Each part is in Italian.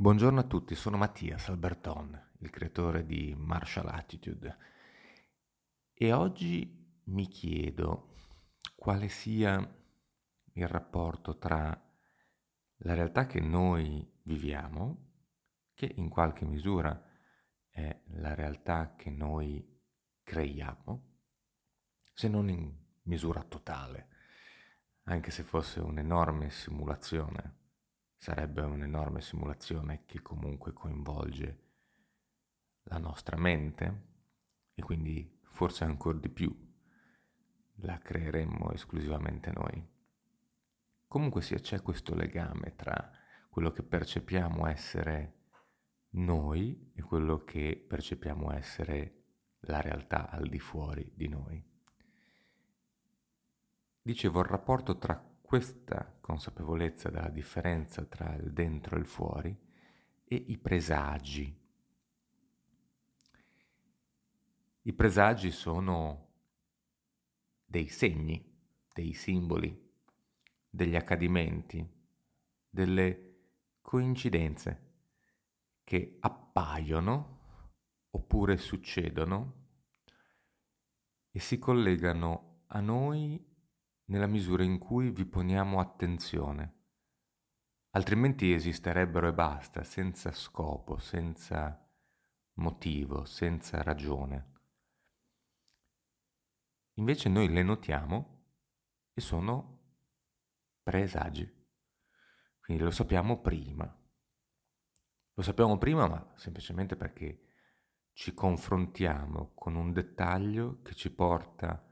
Buongiorno a tutti, sono Mattias Alberton, il creatore di Martial Attitude. E oggi mi chiedo quale sia il rapporto tra la realtà che noi viviamo, che in qualche misura è la realtà che noi creiamo, se non in misura totale, anche se fosse un'enorme simulazione sarebbe un'enorme simulazione che comunque coinvolge la nostra mente e quindi forse ancora di più la creeremmo esclusivamente noi. Comunque sia c'è questo legame tra quello che percepiamo essere noi e quello che percepiamo essere la realtà al di fuori di noi. Dicevo, il rapporto tra questa consapevolezza della differenza tra il dentro e il fuori e i presagi. I presagi sono dei segni, dei simboli, degli accadimenti, delle coincidenze che appaiono oppure succedono e si collegano a noi nella misura in cui vi poniamo attenzione. Altrimenti esisterebbero e basta, senza scopo, senza motivo, senza ragione. Invece noi le notiamo e sono presagi. Quindi lo sappiamo prima. Lo sappiamo prima, ma semplicemente perché ci confrontiamo con un dettaglio che ci porta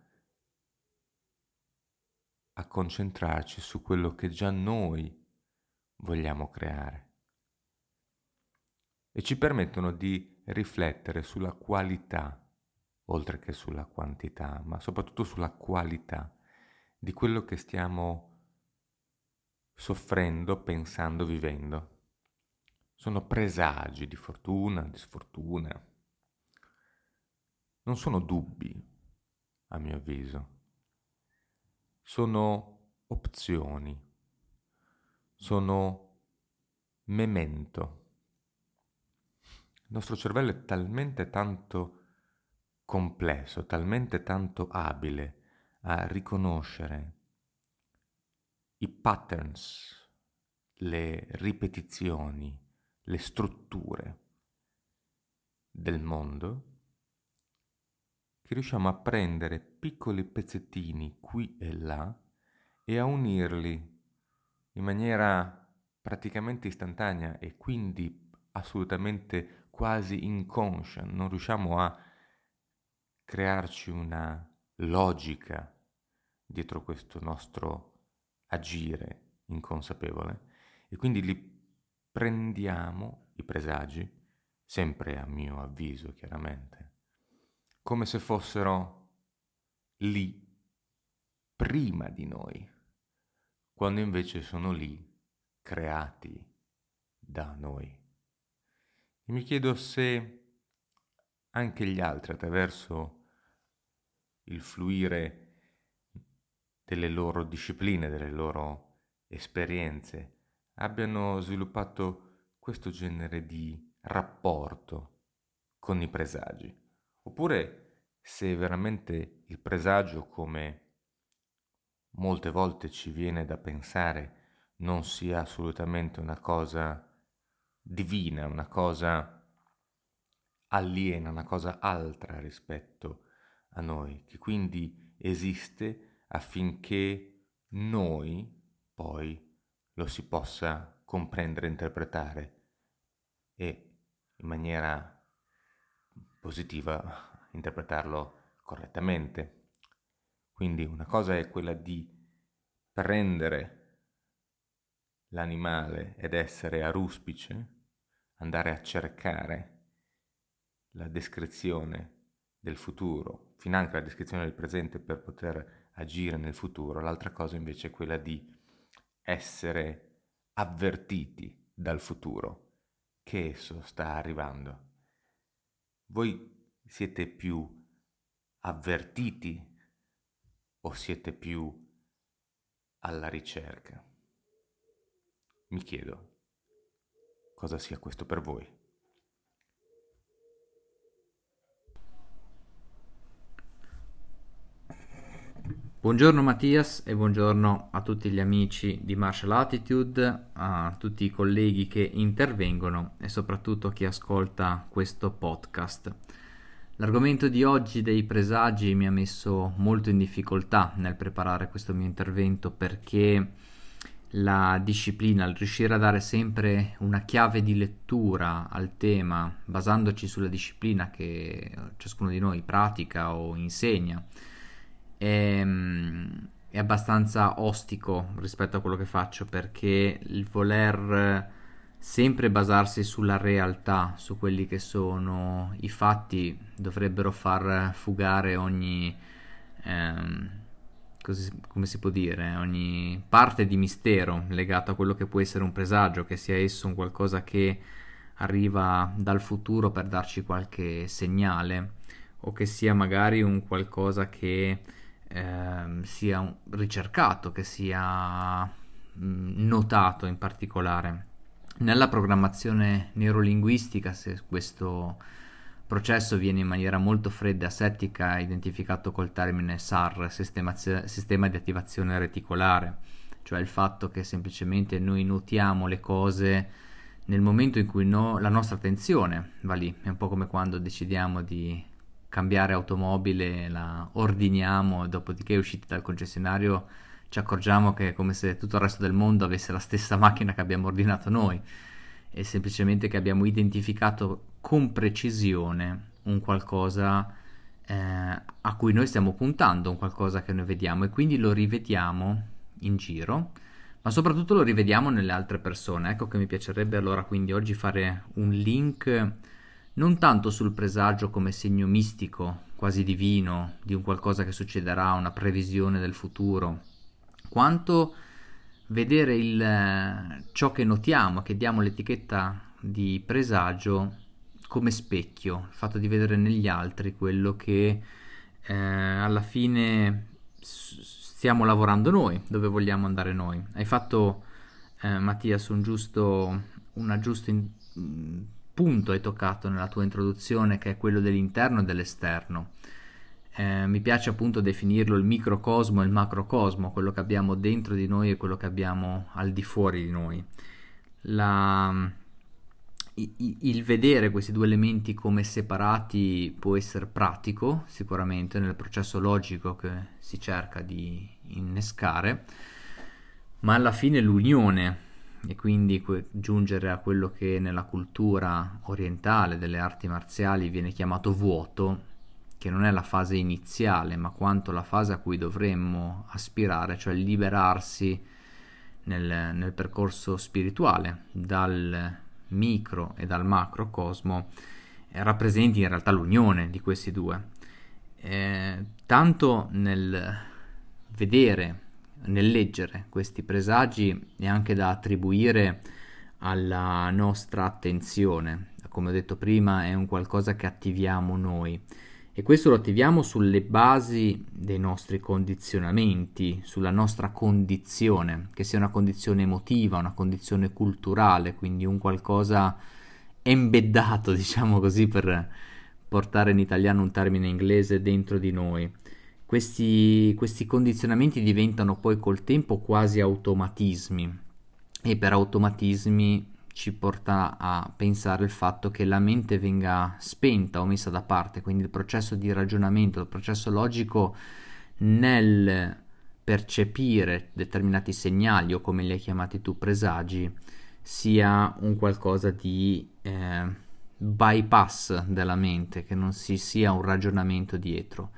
a concentrarci su quello che già noi vogliamo creare e ci permettono di riflettere sulla qualità, oltre che sulla quantità, ma soprattutto sulla qualità di quello che stiamo soffrendo, pensando, vivendo. Sono presagi di fortuna, di sfortuna. Non sono dubbi, a mio avviso sono opzioni, sono memento. Il nostro cervello è talmente tanto complesso, talmente tanto abile a riconoscere i patterns, le ripetizioni, le strutture del mondo, che riusciamo a prendere piccoli pezzettini qui e là e a unirli in maniera praticamente istantanea e quindi assolutamente quasi inconscia. Non riusciamo a crearci una logica dietro questo nostro agire inconsapevole e quindi li prendiamo, i presagi, sempre a mio avviso chiaramente, come se fossero lì prima di noi, quando invece sono lì creati da noi. E mi chiedo se anche gli altri, attraverso il fluire delle loro discipline, delle loro esperienze, abbiano sviluppato questo genere di rapporto con i presagi. Oppure se veramente il presagio, come molte volte ci viene da pensare, non sia assolutamente una cosa divina, una cosa aliena, una cosa altra rispetto a noi, che quindi esiste affinché noi poi lo si possa comprendere, interpretare e in maniera positiva interpretarlo correttamente. Quindi una cosa è quella di prendere l'animale ed essere a ruspice, andare a cercare la descrizione del futuro, finanche la descrizione del presente per poter agire nel futuro. L'altra cosa invece è quella di essere avvertiti dal futuro che esso sta arrivando. Voi siete più avvertiti o siete più alla ricerca? Mi chiedo. cosa sia questo per voi. Buongiorno Mattias e buongiorno a tutti gli amici di Martial Attitude, a tutti i colleghi che intervengono e soprattutto a chi ascolta questo podcast. L'argomento di oggi dei presagi mi ha messo molto in difficoltà nel preparare questo mio intervento perché la disciplina, il riuscire a dare sempre una chiave di lettura al tema basandoci sulla disciplina che ciascuno di noi pratica o insegna, è, ehm, è abbastanza ostico rispetto a quello che faccio perché il voler sempre basarsi sulla realtà, su quelli che sono i fatti, dovrebbero far fugare ogni, ehm, così, come si può dire, ogni parte di mistero legato a quello che può essere un presagio, che sia esso un qualcosa che arriva dal futuro per darci qualche segnale, o che sia magari un qualcosa che eh, sia ricercato, che sia mh, notato in particolare. Nella programmazione neurolinguistica, se questo processo viene in maniera molto fredda e asettica identificato col termine SAR, sistema di attivazione reticolare, cioè il fatto che semplicemente noi notiamo le cose nel momento in cui no, la nostra attenzione va lì, è un po' come quando decidiamo di cambiare automobile, la ordiniamo e dopodiché usciti dal concessionario ci accorgiamo che è come se tutto il resto del mondo avesse la stessa macchina che abbiamo ordinato noi è semplicemente che abbiamo identificato con precisione un qualcosa eh, a cui noi stiamo puntando, un qualcosa che noi vediamo e quindi lo rivediamo in giro, ma soprattutto lo rivediamo nelle altre persone. Ecco che mi piacerebbe allora quindi oggi fare un link non tanto sul presagio come segno mistico, quasi divino, di un qualcosa che succederà, una previsione del futuro, quanto vedere il, ciò che notiamo, che diamo l'etichetta di presagio come specchio, il fatto di vedere negli altri quello che eh, alla fine stiamo lavorando noi, dove vogliamo andare noi. Hai fatto, eh, Mattias, un giusto, una giusto in, punto hai toccato nella tua introduzione, che è quello dell'interno e dell'esterno. Eh, mi piace appunto definirlo il microcosmo e il macrocosmo, quello che abbiamo dentro di noi e quello che abbiamo al di fuori di noi. La, il vedere questi due elementi come separati può essere pratico, sicuramente, nel processo logico che si cerca di innescare, ma alla fine l'unione e quindi giungere a quello che nella cultura orientale delle arti marziali viene chiamato vuoto, che non è la fase iniziale, ma quanto la fase a cui dovremmo aspirare, cioè liberarsi nel, nel percorso spirituale dal micro e dal macrocosmo, eh, rappresenti in realtà l'unione di questi due. Eh, tanto nel vedere, nel leggere questi presagi è anche da attribuire alla nostra attenzione. Come ho detto prima, è un qualcosa che attiviamo noi e questo lo attiviamo sulle basi dei nostri condizionamenti, sulla nostra condizione, che sia una condizione emotiva, una condizione culturale, quindi un qualcosa embeddato, diciamo così, per portare in italiano un termine inglese dentro di noi. Questi, questi condizionamenti diventano poi col tempo quasi automatismi e per automatismi ci porta a pensare il fatto che la mente venga spenta o messa da parte, quindi il processo di ragionamento, il processo logico nel percepire determinati segnali o come li hai chiamati tu presagi sia un qualcosa di eh, bypass della mente, che non si sia un ragionamento dietro.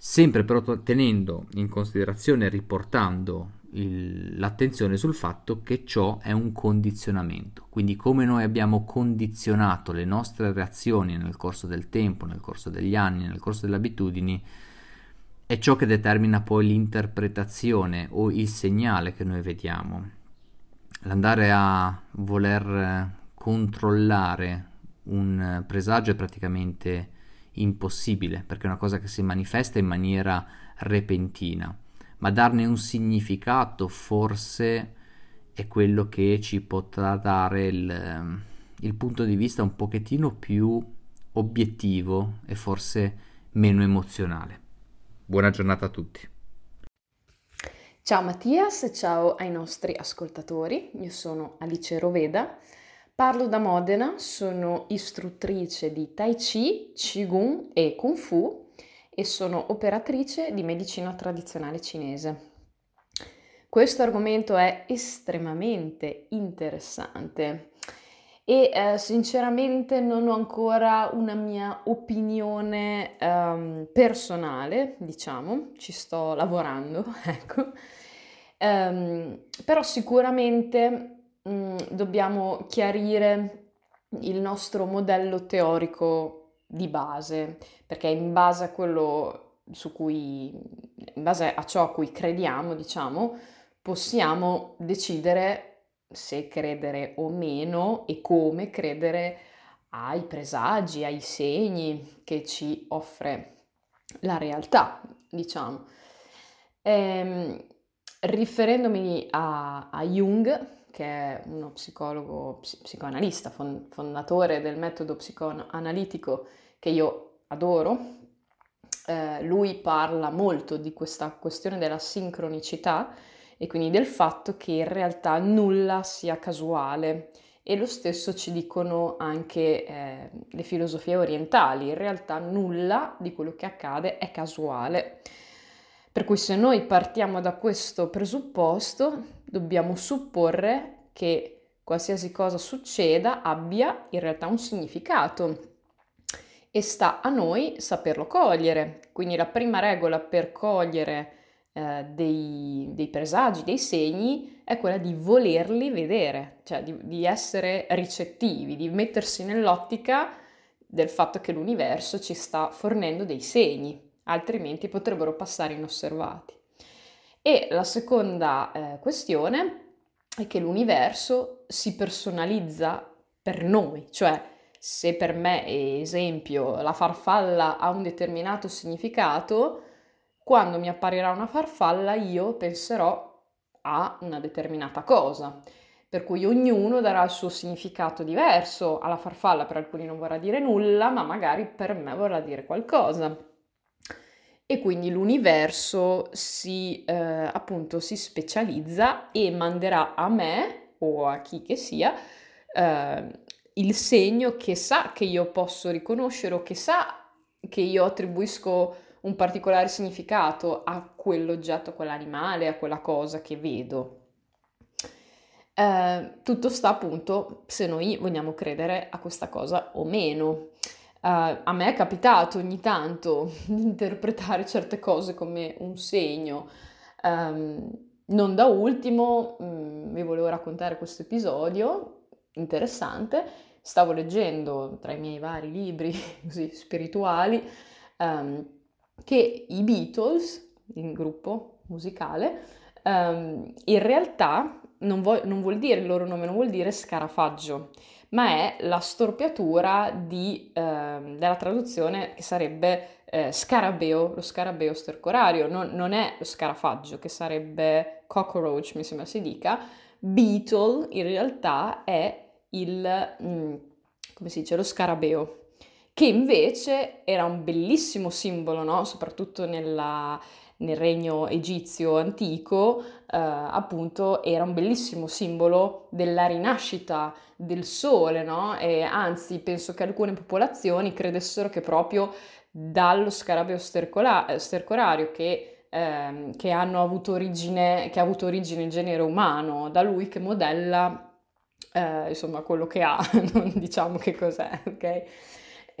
Sempre però tenendo in considerazione e riportando il, l'attenzione sul fatto che ciò è un condizionamento. Quindi come noi abbiamo condizionato le nostre reazioni nel corso del tempo, nel corso degli anni, nel corso delle abitudini, è ciò che determina poi l'interpretazione o il segnale che noi vediamo. L'andare a voler controllare un presagio è praticamente impossibile perché è una cosa che si manifesta in maniera repentina ma darne un significato forse è quello che ci potrà dare il, il punto di vista un pochettino più obiettivo e forse meno emozionale. Buona giornata a tutti. Ciao Mattias ciao ai nostri ascoltatori, io sono Alice Roveda, parlo da Modena, sono istruttrice di Tai Chi, Qigong e Kung Fu e sono operatrice di medicina tradizionale cinese. Questo argomento è estremamente interessante e eh, sinceramente non ho ancora una mia opinione um, personale, diciamo, ci sto lavorando, ecco. Um, però sicuramente um, dobbiamo chiarire il nostro modello teorico di base, perché in base a quello su cui, in base a ciò a cui crediamo, diciamo, possiamo decidere se credere o meno e come credere ai presagi, ai segni che ci offre la realtà, diciamo. Ehm, riferendomi a, a, Jung, che è uno psicologo, psicoanalista, fondatore del metodo psicoanalitico che io adoro, eh, lui parla molto di questa questione della sincronicità e quindi del fatto che in realtà nulla sia casuale. E lo stesso ci dicono anche eh, le filosofie orientali, in realtà nulla di quello che accade è casuale. Per cui se noi partiamo da questo presupposto, dobbiamo supporre che qualsiasi cosa succeda abbia in realtà un significato e sta a noi saperlo cogliere. Quindi la prima regola per cogliere eh, dei, dei, presagi, dei segni, è quella di volerli vedere, cioè di, di essere ricettivi, di mettersi nell'ottica del fatto che l'universo ci sta fornendo dei segni, altrimenti potrebbero passare inosservati. E la seconda eh, questione è che l'universo si personalizza per noi, cioè se per me, esempio, la farfalla ha un determinato significato, quando mi apparirà una farfalla io penserò a una determinata cosa. Per cui ognuno darà il suo significato diverso alla farfalla, per alcuni non vorrà dire nulla, ma magari per me vorrà dire qualcosa. E quindi l'universo si, eh, appunto, si specializza e manderà a me o a chi che sia eh, il segno che sa che io posso riconoscere o che sa che io attribuisco un particolare significato a quell'oggetto, a quell'animale, a quella cosa che vedo. Eh, tutto sta appunto se noi vogliamo credere a questa cosa o meno. Uh, a me è capitato ogni tanto di interpretare certe cose come un segno. Um, non da ultimo, um, vi volevo raccontare questo episodio interessante. Stavo leggendo tra i miei vari libri così spirituali um, che i Beatles, il gruppo musicale, um, in realtà non, vo- non, vuol dire il loro nome, non vuol dire scarafaggio, ma è la storpiatura di, uh, della traduzione che sarebbe uh, scarabeo, lo scarabeo stercorario, non, non, è lo scarafaggio che sarebbe cockroach, mi sembra si dica, Beetle in realtà è il, mm, come si dice, lo scarabeo che invece era un bellissimo simbolo, no? soprattutto nella, nel regno egizio antico, eh, appunto era un bellissimo simbolo della rinascita del sole, no? E anzi, penso che alcune popolazioni credessero che proprio dallo scarabeo stercola- stercorario che, eh, che, hanno avuto origine, che ha avuto origine il genere umano, da lui che modella eh, insomma quello che ha, non diciamo che cos'è, ok?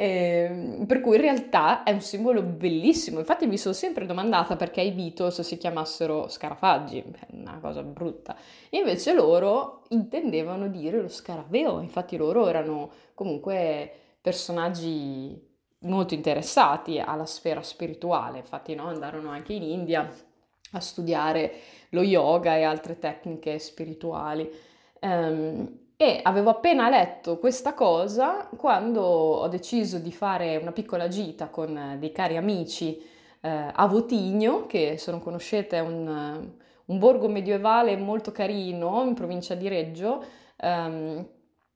Eh, per cui in realtà è un simbolo bellissimo. Infatti mi sono sempre domandata perché i Beatles si chiamassero scarafaggi, una cosa brutta. Invece loro intendevano dire lo scarabeo, infatti loro erano comunque personaggi molto interessati alla sfera spirituale, infatti no, andarono anche in India a studiare lo yoga e altre tecniche spirituali. Um, e avevo appena letto questa cosa quando ho deciso di fare una piccola gita con dei cari amici eh, a Votigno, che se non conoscete è un, un borgo medievale molto carino in provincia di Reggio. Um,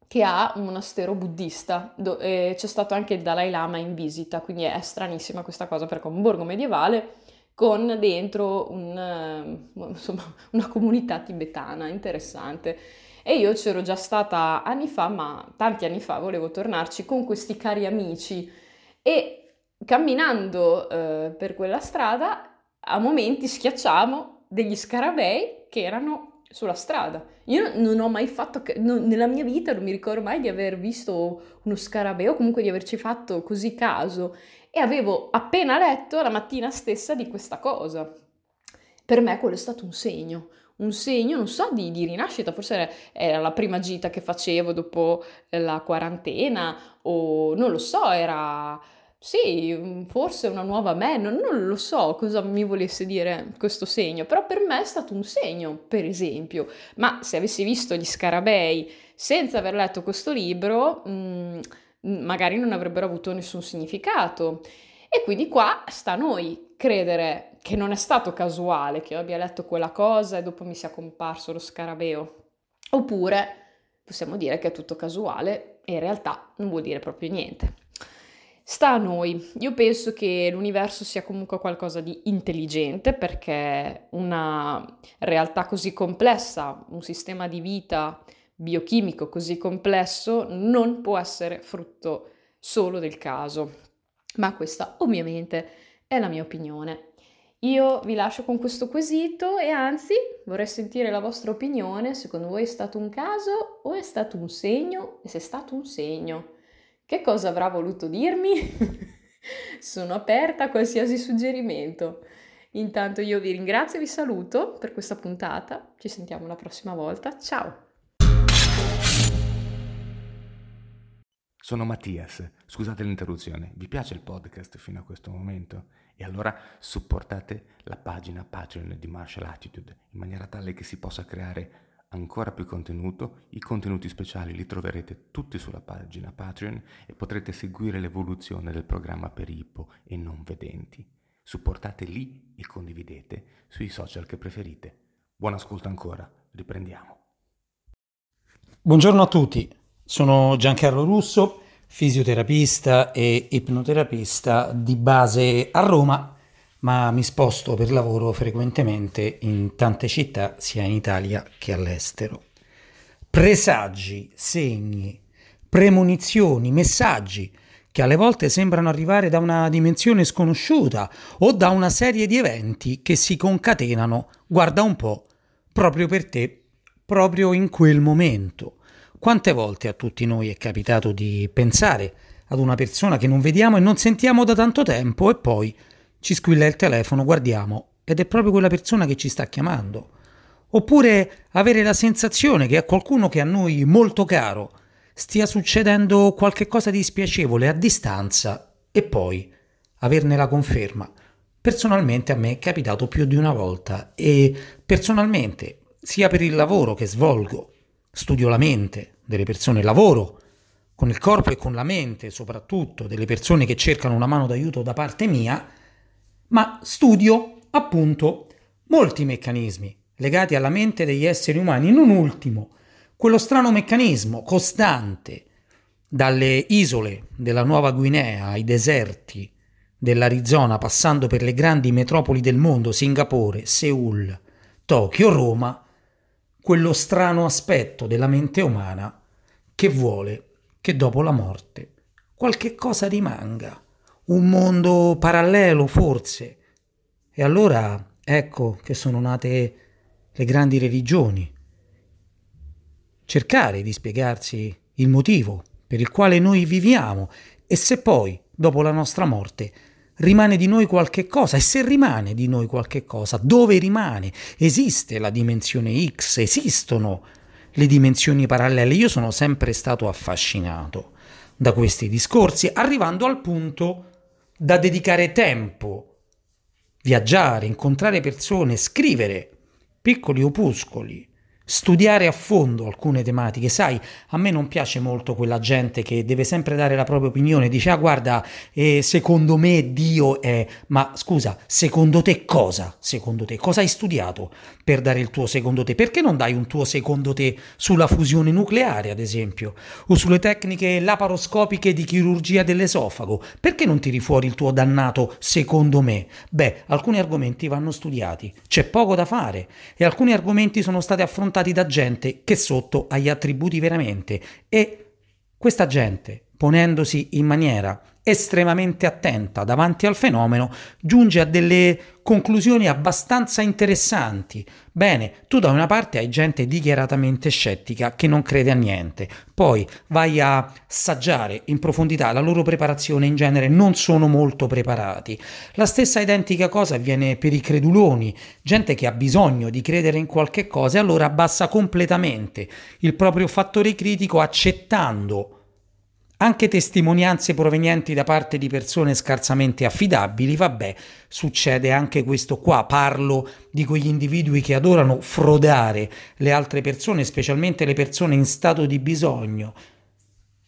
che ha un monastero buddista, do- c'è stato anche il Dalai Lama in visita, quindi è stranissima questa cosa perché è un borgo medievale con dentro un, uh, insomma, una comunità tibetana interessante. E io c'ero già stata anni fa, ma tanti anni fa volevo tornarci con questi cari amici e camminando uh, per quella strada a momenti schiacciamo degli scarabei che erano sulla strada. Io non ho mai fatto, non, nella mia vita non mi ricordo mai di aver visto uno scarabeo, comunque di averci fatto così caso e avevo appena letto la mattina stessa di questa cosa. Per me quello è stato un segno, un segno, non so, di, di rinascita, forse era la prima gita che facevo dopo la quarantena o non lo so, era sì, mm, forse una nuova me, non, non, lo so cosa mi volesse dire questo segno, però per me è stato un segno, per esempio. Ma se avessi visto gli scarabei senza aver letto questo libro, mh, mm, magari non avrebbero avuto nessun significato. E quindi qua sta a noi credere che non è stato casuale che io abbia letto quella cosa e dopo mi sia comparso lo scarabeo. Oppure possiamo dire che è tutto casuale e in realtà non vuol dire proprio niente. Sta a noi. Io penso che l'universo sia comunque qualcosa di intelligente perché una realtà così complessa, un sistema di vita biochimico così complesso non può essere frutto solo del caso. Ma questa ovviamente è la mia opinione. Io vi lascio con questo quesito e anzi vorrei sentire la vostra opinione. Secondo voi è stato un caso o è stato un segno? E se è stato un segno, che cosa avrà voluto dirmi? Sono aperta a qualsiasi suggerimento. Intanto io vi ringrazio e vi saluto per questa puntata. Ci sentiamo la prossima volta. Ciao! Sono Mattias, scusate l'interruzione, vi piace il podcast fino a questo momento? E allora supportate la pagina Patreon di Martial Attitude in maniera tale che si possa creare ancora più contenuto, i contenuti speciali li troverete tutti sulla pagina Patreon e potrete seguire l'evoluzione del programma per Ippo e non vedenti. Supportate lì e condividete sui social che preferite. Buon ascolto ancora, riprendiamo. Buongiorno a tutti, sono Giancarlo Russo, fisioterapista e ipnoterapista di base a Roma ma mi sposto per lavoro frequentemente in tante città, sia in Italia che all'estero. Presagi, segni, premonizioni, messaggi che alle volte sembrano arrivare da una dimensione sconosciuta o da una serie di eventi che si concatenano, guarda un po', proprio per te, proprio in quel momento. Quante volte a tutti noi è capitato di pensare ad una persona che non vediamo e non sentiamo da tanto tempo e poi ci squilla il telefono, guardiamo ed è proprio quella persona che ci sta chiamando. Oppure avere la sensazione che a qualcuno che a noi molto caro stia succedendo qualche cosa di spiacevole a distanza e poi averne la conferma. Personalmente a me è capitato più di una volta e personalmente, sia per il lavoro che svolgo, studio la mente delle persone, lavoro con il corpo e con la mente soprattutto delle persone che cercano una mano d'aiuto da parte mia, ma studio appunto molti meccanismi legati alla mente degli esseri umani, non ultimo quello strano meccanismo costante dalle isole della Nuova Guinea ai deserti dell'Arizona, passando per le grandi metropoli del mondo, Singapore, Seoul, Tokyo, Roma, quello strano aspetto della mente umana che vuole che dopo la morte qualche cosa rimanga un mondo parallelo forse. E allora ecco che sono nate le grandi religioni. Cercare di spiegarsi il motivo per il quale noi viviamo e se poi, dopo la nostra morte, rimane di noi qualche cosa e se rimane di noi qualche cosa, dove rimane? Esiste la dimensione X, esistono le dimensioni parallele. Io sono sempre stato affascinato da questi discorsi, arrivando al punto da dedicare tempo, viaggiare, incontrare persone, scrivere piccoli opuscoli studiare a fondo alcune tematiche. Sai, a me non piace molto quella gente che deve sempre dare la propria opinione, dice ah guarda, eh, secondo me Dio è, ma scusa, secondo te cosa? Secondo te cosa hai studiato per dare il tuo secondo te? Perché non dai un tuo secondo te sulla fusione nucleare, ad esempio, o sulle tecniche laparoscopiche di chirurgia dell'esofago? Perché non tiri fuori il tuo dannato secondo me? Beh, alcuni argomenti vanno studiati, c'è poco da fare e alcuni argomenti sono stati affrontati da gente che sotto ha gli attributi veramente. E questa gente, ponendosi in maniera estremamente attenta davanti al fenomeno, giunge a delle conclusioni abbastanza interessanti. Bene, tu da una parte hai gente dichiaratamente scettica che non crede a niente, poi vai a assaggiare in profondità la loro preparazione in genere non sono molto preparati. La stessa identica cosa avviene per i creduloni, gente che ha bisogno di credere in qualche cosa e allora abbassa completamente il proprio fattore critico accettando anche testimonianze provenienti da parte di persone scarsamente affidabili, vabbè, succede anche questo qua, parlo di quegli individui che adorano frodare le altre persone, specialmente le persone in stato di bisogno,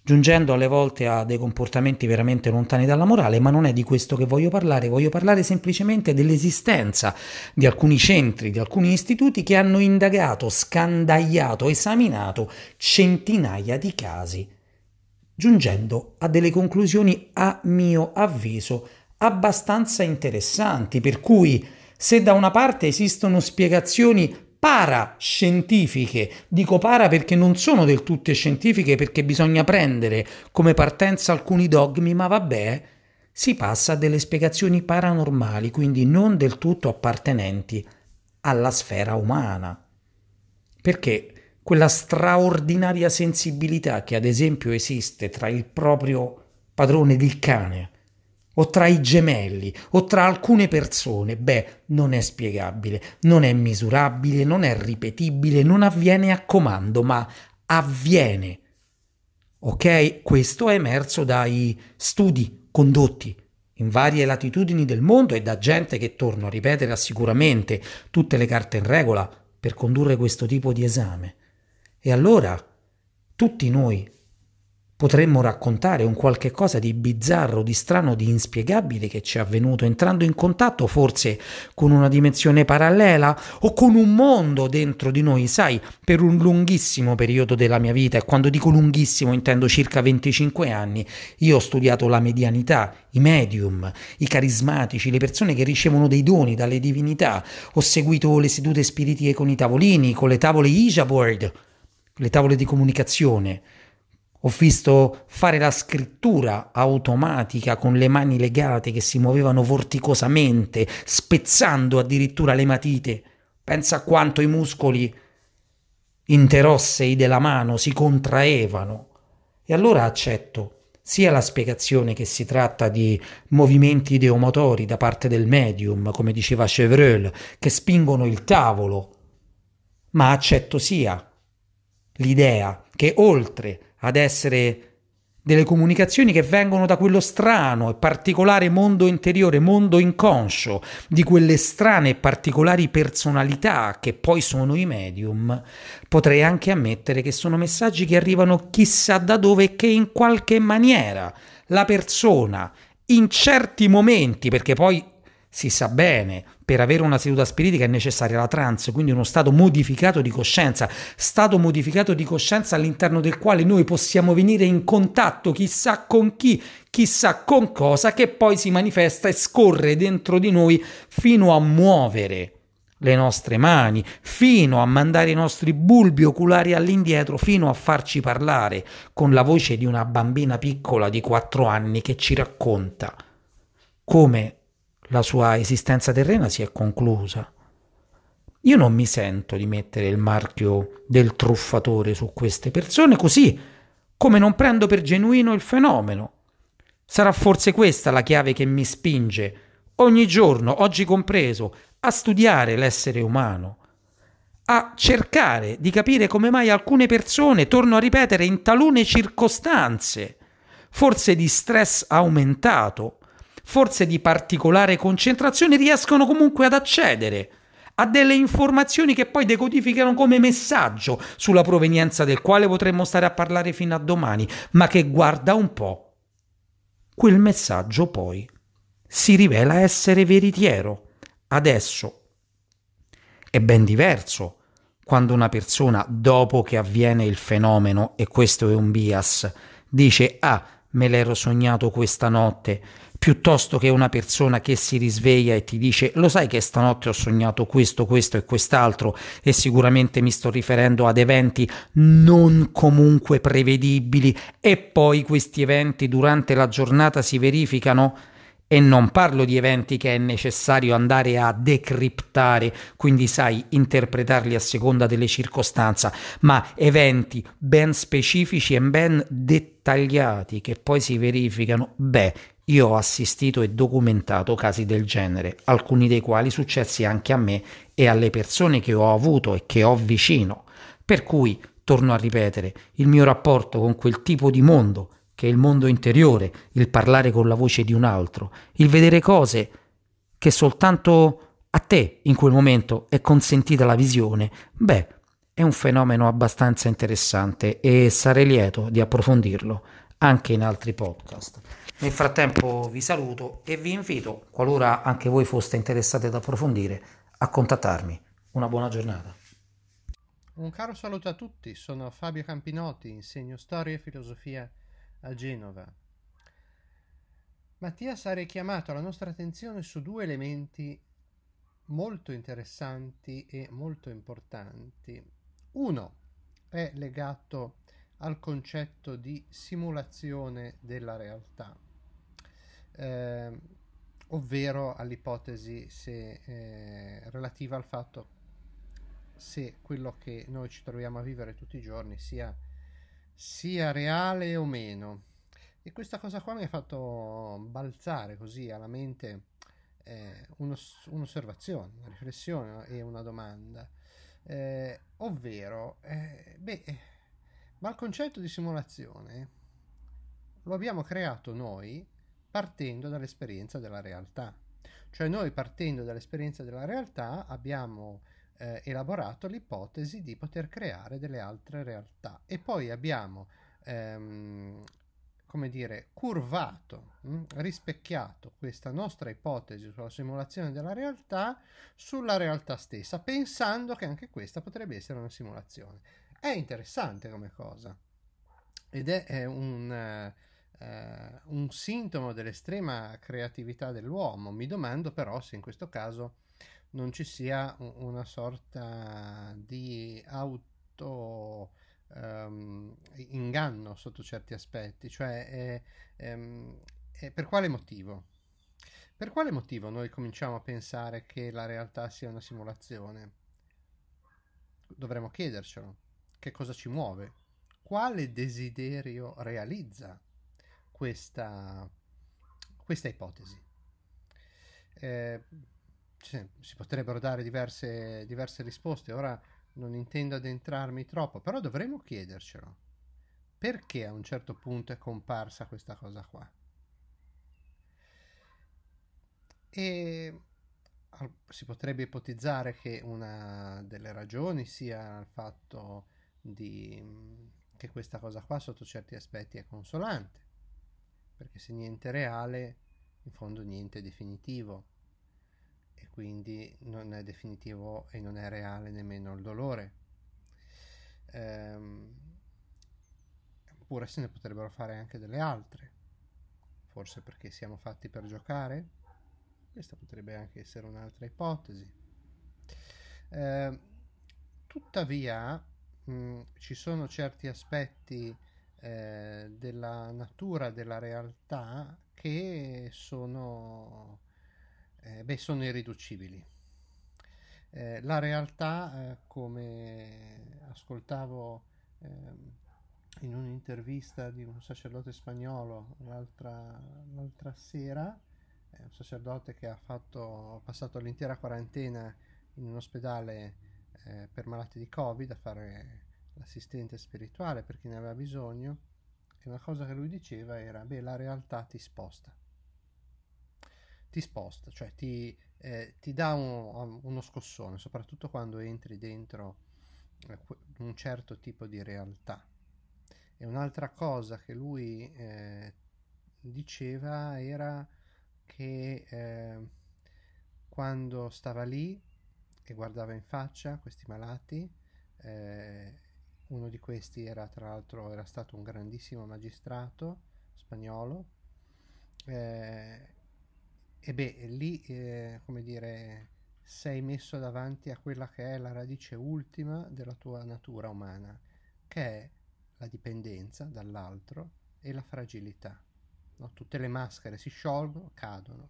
giungendo alle volte a dei comportamenti veramente lontani dalla morale, ma non è di questo che voglio parlare, voglio parlare semplicemente dell'esistenza di alcuni centri, di alcuni istituti che hanno indagato, scandagliato, esaminato centinaia di casi giungendo a delle conclusioni a mio avviso abbastanza interessanti, per cui se da una parte esistono spiegazioni parascientifiche, dico para perché non sono del tutto scientifiche perché bisogna prendere come partenza alcuni dogmi, ma vabbè, si passa a delle spiegazioni paranormali, quindi non del tutto appartenenti alla sfera umana. Perché quella straordinaria sensibilità che ad esempio esiste tra il proprio padrone del cane o tra i gemelli o tra alcune persone, beh, non è spiegabile, non è misurabile, non è ripetibile, non avviene a comando, ma avviene. Ok? Questo è emerso dai studi condotti in varie latitudini del mondo e da gente che, torno a ripetere, ha sicuramente tutte le carte in regola per condurre questo tipo di esame. E allora tutti noi potremmo raccontare un qualche cosa di bizzarro, di strano, di inspiegabile che ci è avvenuto entrando in contatto forse con una dimensione parallela o con un mondo dentro di noi, sai, per un lunghissimo periodo della mia vita. E quando dico lunghissimo intendo circa 25 anni, io ho studiato la medianità, i medium, i carismatici, le persone che ricevono dei doni dalle divinità, ho seguito le sedute spiritiche con i tavolini, con le tavole Ija Board le tavole di comunicazione. Ho visto fare la scrittura automatica con le mani legate che si muovevano vorticosamente, spezzando addirittura le matite. Pensa a quanto i muscoli interossei della mano si contraevano. E allora accetto sia la spiegazione che si tratta di movimenti ideomotori da parte del medium, come diceva Chevreul, che spingono il tavolo, ma accetto sia l'idea che oltre ad essere delle comunicazioni che vengono da quello strano e particolare mondo interiore, mondo inconscio, di quelle strane e particolari personalità che poi sono i medium, potrei anche ammettere che sono messaggi che arrivano chissà da dove e che in qualche maniera la persona in certi momenti, perché poi si sa bene, per avere una seduta spiritica è necessaria la trance, quindi uno stato modificato di coscienza, stato modificato di coscienza all'interno del quale noi possiamo venire in contatto chissà con chi, chissà con cosa, che poi si manifesta e scorre dentro di noi fino a muovere le nostre mani, fino a mandare i nostri bulbi oculari all'indietro, fino a farci parlare con la voce di una bambina piccola di quattro anni che ci racconta come la sua esistenza terrena si è conclusa. Io non mi sento di mettere il marchio del truffatore su queste persone, così come non prendo per genuino il fenomeno. Sarà forse questa la chiave che mi spinge ogni giorno, oggi compreso, a studiare l'essere umano, a cercare di capire come mai alcune persone, torno a ripetere, in talune circostanze, forse di stress aumentato, forse di particolare concentrazione, riescono comunque ad accedere ha delle informazioni che poi decodificano come messaggio sulla provenienza del quale potremmo stare a parlare fino a domani, ma che guarda un po'. Quel messaggio poi si rivela essere veritiero. Adesso è ben diverso quando una persona, dopo che avviene il fenomeno, e questo è un bias, dice ah, me l'ero sognato questa notte, piuttosto che una persona che si risveglia e ti dice lo sai che stanotte ho sognato questo, questo e quest'altro e sicuramente mi sto riferendo ad eventi non comunque prevedibili e poi questi eventi durante la giornata si verificano? E non parlo di eventi che è necessario andare a decriptare, quindi sai, interpretarli a seconda delle circostanze, ma eventi ben specifici e ben dettagliati che poi si verificano. Beh, io ho assistito e documentato casi del genere, alcuni dei quali successi anche a me e alle persone che ho avuto e che ho vicino. Per cui, torno a ripetere, il mio rapporto con quel tipo di mondo che è il mondo interiore, il parlare con la voce di un altro, il vedere cose che soltanto a te in quel momento è consentita la visione, beh, è un fenomeno abbastanza interessante e sarei lieto di approfondirlo anche in altri podcast. Nel frattempo vi saluto e vi invito, qualora anche voi foste interessati ad approfondire, a contattarmi. Una buona giornata. Un caro saluto a tutti, sono Fabio Campinotti, insegno storia e filosofia a Genova. Mattias ha richiamato la nostra attenzione su due elementi molto interessanti e molto importanti. Uno è legato al concetto di simulazione della realtà, eh, ovvero all'ipotesi se, eh, relativa al fatto se quello che noi ci troviamo a vivere tutti i giorni sia sia reale o meno. E questa cosa qua mi ha fatto balzare così alla mente eh, uno, un'osservazione, una riflessione e una domanda. Eh, ovvero, eh, beh, ma il concetto di simulazione lo abbiamo creato noi partendo dall'esperienza della realtà. Cioè noi partendo dall'esperienza della realtà abbiamo eh, elaborato l'ipotesi di poter creare delle altre realtà. E poi abbiamo ehm, come dire curvato mh, hm, rispecchiato questa nostra ipotesi sulla simulazione della realtà sulla realtà stessa pensando che anche questa potrebbe essere una simulazione. È interessante come cosa. Ed è, è un eh, un sintomo dell'estrema creatività dell'uomo. Mi domando però se in questo caso non ci sia una sorta di auto um, inganno sotto certi aspetti, cioè è, è, è per quale motivo? Per quale motivo noi cominciamo a pensare che la realtà sia una simulazione? Dovremmo chiedercelo. Che cosa ci muove? Quale desiderio realizza questa, questa ipotesi? Eh, si potrebbero dare diverse, diverse risposte, ora non intendo addentrarmi troppo, però dovremmo chiedercelo. Perché a un certo punto è comparsa questa cosa qua? E si potrebbe ipotizzare che una delle ragioni sia il fatto di, che questa cosa qua sotto certi aspetti è consolante, perché se niente è reale, in fondo niente è definitivo e quindi non è definitivo e non è reale nemmeno il dolore. Ehm, oppure se ne potrebbero fare anche delle altre, forse perché siamo fatti per giocare. Questa potrebbe anche essere un'altra ipotesi. Eh, tuttavia, mh, ci sono certi aspetti eh, della natura della realtà che sono eh, beh, sono irriducibili. Eh, la realtà, eh, come ascoltavo ehm, in un'intervista di un sacerdote spagnolo l'altra, l'altra sera, un sacerdote che ha fatto, passato l'intera quarantena in un ospedale eh, per malati di Covid a fare l'assistente spirituale per chi ne aveva bisogno, e una cosa che lui diceva era, beh, la realtà ti sposta ti sposta, cioè ti, eh, ti dà un, uno scossone, soprattutto quando entri dentro eh, un certo tipo di realtà. E un'altra cosa che lui eh, diceva era che eh, quando stava lì e guardava in faccia questi malati, eh, uno di questi era tra l'altro era stato un grandissimo magistrato spagnolo, eh, e beh, lì, eh, come dire, sei messo davanti a quella che è la radice ultima della tua natura umana, che è la dipendenza dall'altro e la fragilità. No? Tutte le maschere si sciolgono, cadono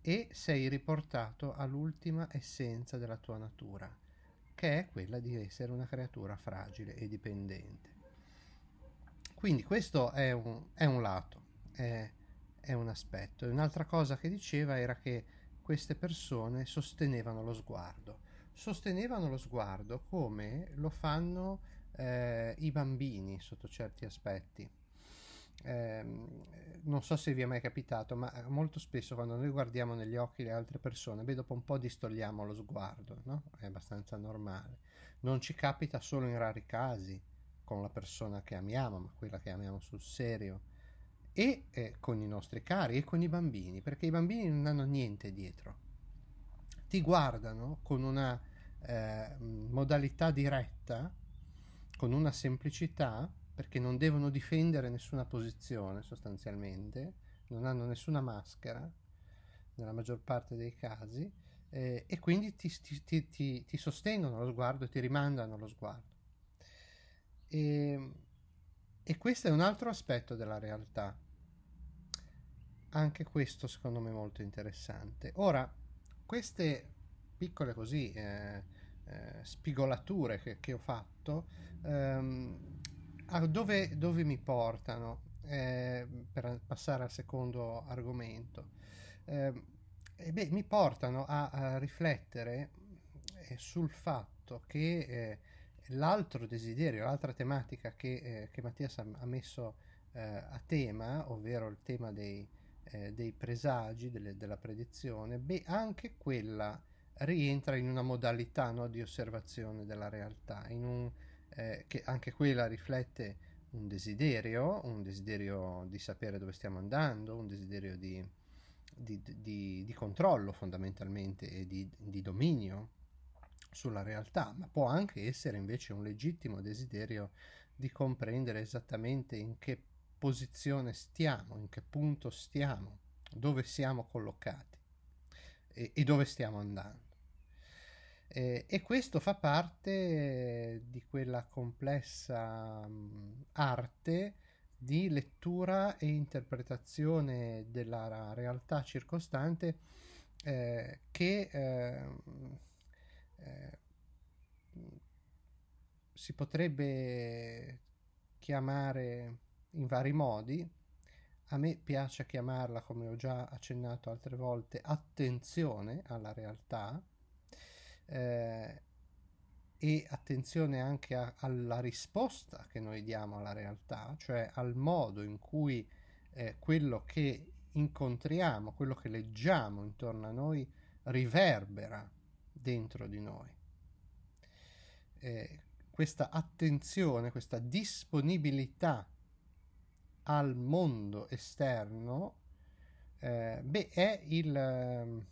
e sei riportato all'ultima essenza della tua natura, che è quella di essere una creatura fragile e dipendente. Quindi questo è un, è un lato, è, è un aspetto. E un'altra cosa che diceva era che queste persone sostenevano lo sguardo. Sostenevano lo sguardo come lo fanno eh, i bambini sotto certi aspetti. Eh, non so se vi è mai capitato, ma molto spesso quando noi guardiamo negli occhi le altre persone, beh, dopo un po' distogliamo lo sguardo, no? È abbastanza normale. Non ci capita solo in rari casi con la persona che amiamo, ma quella che amiamo sul serio e eh, con i nostri cari e con i bambini, perché i bambini non hanno niente dietro. Ti guardano con una eh, modalità diretta, con una semplicità, perché non devono difendere nessuna posizione sostanzialmente, non hanno nessuna maschera nella maggior parte dei casi eh, e quindi ti, ti, ti, ti, sostengono lo sguardo e ti rimandano lo sguardo. E, e questo è un altro aspetto della realtà. Anche questo secondo me molto interessante. Ora, queste piccole così eh, eh, spigolature che, che, ho fatto, ehm, dove, dove, mi portano? Eh, per passare al secondo argomento. Ehm, beh, mi portano a, a riflettere eh, sul fatto che eh, l'altro desiderio, l'altra tematica che, eh, che Mattias ha, messo eh, a tema, ovvero il tema dei, eh, dei presagi, delle, della predizione, beh, anche quella rientra in una modalità no, di osservazione della realtà, un, eh, che anche quella riflette un desiderio, un desiderio di sapere dove stiamo andando, un desiderio di, di, di, di controllo fondamentalmente e di dominio sulla realtà, ma può anche essere invece un legittimo desiderio di comprendere esattamente in che posizione stiamo, in che punto stiamo, dove siamo collocati e, e dove stiamo andando. Eh, e questo fa parte di quella complessa mh, arte di lettura e interpretazione della realtà circostante eh, che eh, eh, si potrebbe chiamare in vari modi. A me piace chiamarla, come ho già accennato altre volte, attenzione alla realtà eh, e attenzione anche a, alla risposta che noi diamo alla realtà, cioè al modo in cui eh, quello che incontriamo, quello che leggiamo intorno a noi riverbera dentro di noi. Eh, questa attenzione, questa disponibilità al mondo esterno, eh, beh, è, il,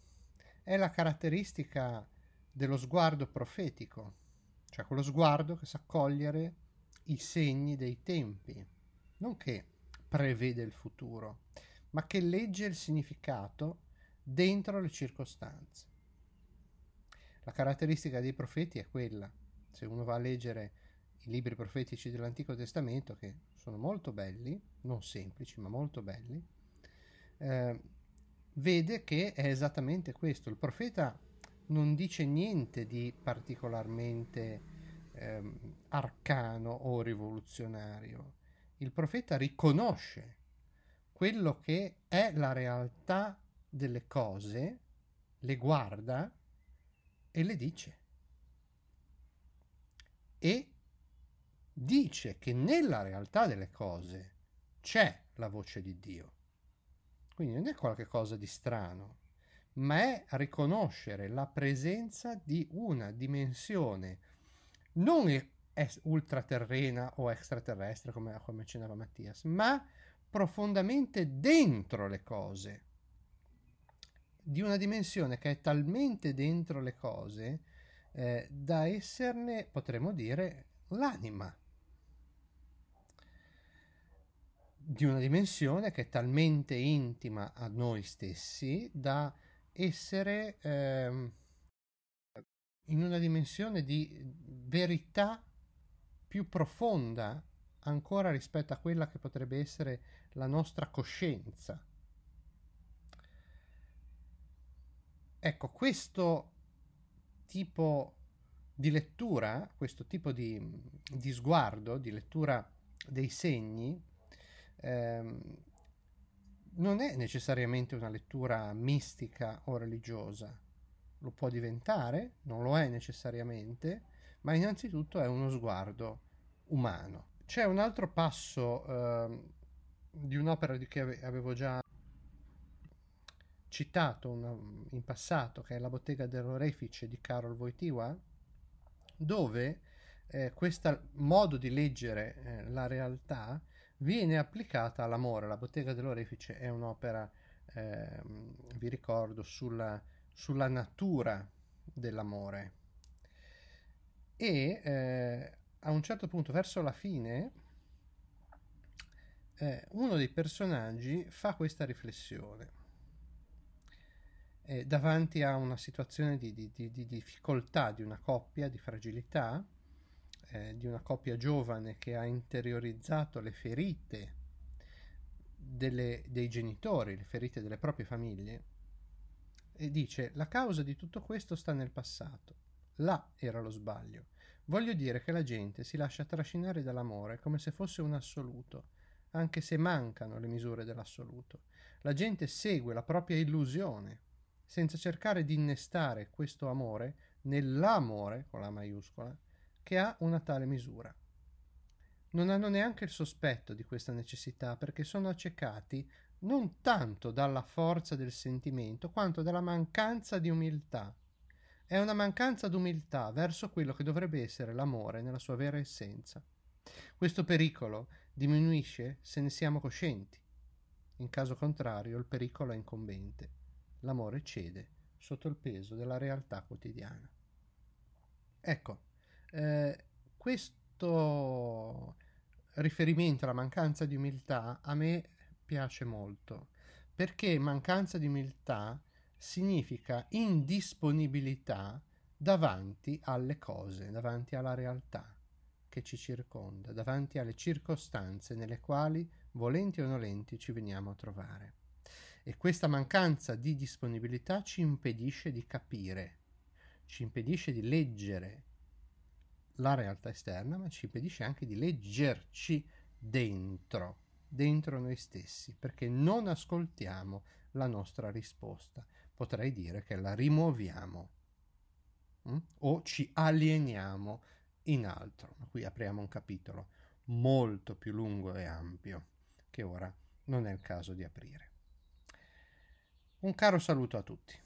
è la caratteristica dello sguardo profetico, cioè quello sguardo che sa cogliere i segni dei tempi, non che prevede il futuro, ma che legge il significato dentro le circostanze. La caratteristica dei profeti è quella, se uno va a leggere i libri profetici dell'Antico Testamento, che sono molto belli, non semplici, ma molto belli, eh, vede che è esattamente questo. Il profeta non dice niente di particolarmente eh, arcano o rivoluzionario. Il profeta riconosce quello che è la realtà delle cose, le guarda e le dice. E dice che nella realtà delle cose c'è la voce di Dio. Quindi non è qualcosa di strano, ma è riconoscere la presenza di una dimensione non ultraterrena o extraterrestre, come, come accennava Mattias, ma profondamente dentro le cose, di una dimensione che è talmente dentro le cose eh, da esserne, potremmo dire, l'anima. Di una dimensione che è talmente intima a noi stessi da essere eh, in una dimensione di verità più profonda ancora rispetto a quella che potrebbe essere la nostra coscienza. Ecco, questo tipo di lettura, questo tipo di, di sguardo, di lettura dei segni, ehm, non è necessariamente una lettura mistica o religiosa. Lo può diventare, non lo è necessariamente, ma innanzitutto è uno sguardo umano. C'è un altro passo eh, di un'opera di che avevo già citato una, in passato, che è La bottega dell'orefice di Karol Wojtyła, dove eh, questo modo di leggere eh, la realtà viene applicata all'amore. La bottega dell'orefice è un'opera, eh, vi ricordo, sulla, sulla natura dell'amore. E eh, a un certo punto, verso la fine, eh, uno dei personaggi fa questa riflessione. Eh, davanti a una situazione di, di, di, di, difficoltà di una coppia, di fragilità, eh, di una coppia giovane che ha interiorizzato le ferite delle, dei genitori, le ferite delle proprie famiglie, e dice la causa di tutto questo sta nel passato. Là era lo sbaglio. Voglio dire che la gente si lascia trascinare dall'amore come se fosse un assoluto, anche se mancano le misure dell'assoluto. La gente segue la propria illusione, senza cercare di innestare questo amore nell'amore, con la maiuscola, che ha una tale misura. Non hanno neanche il sospetto di questa necessità perché sono accecati non tanto dalla forza del sentimento quanto dalla mancanza di umiltà è una mancanza d'umiltà verso quello che dovrebbe essere l'amore nella sua vera essenza. Questo pericolo diminuisce se ne siamo coscienti. In caso contrario, il pericolo è incombente. L'amore cede sotto il peso della realtà quotidiana. Ecco, eh, questo riferimento alla mancanza di umiltà a me piace molto, perché mancanza di umiltà significa indisponibilità davanti alle cose, davanti alla realtà che ci circonda, davanti alle circostanze nelle quali, volenti o nolenti, ci veniamo a trovare. E questa mancanza di disponibilità ci impedisce di capire, ci impedisce di leggere la realtà esterna, ma ci impedisce anche di leggerci dentro, dentro noi stessi, perché non ascoltiamo la nostra risposta, potrei dire che la rimuoviamo mh? Mm? o ci alieniamo in altro. Qui apriamo un capitolo molto più lungo e ampio che ora non è il caso di aprire. Un caro saluto a tutti.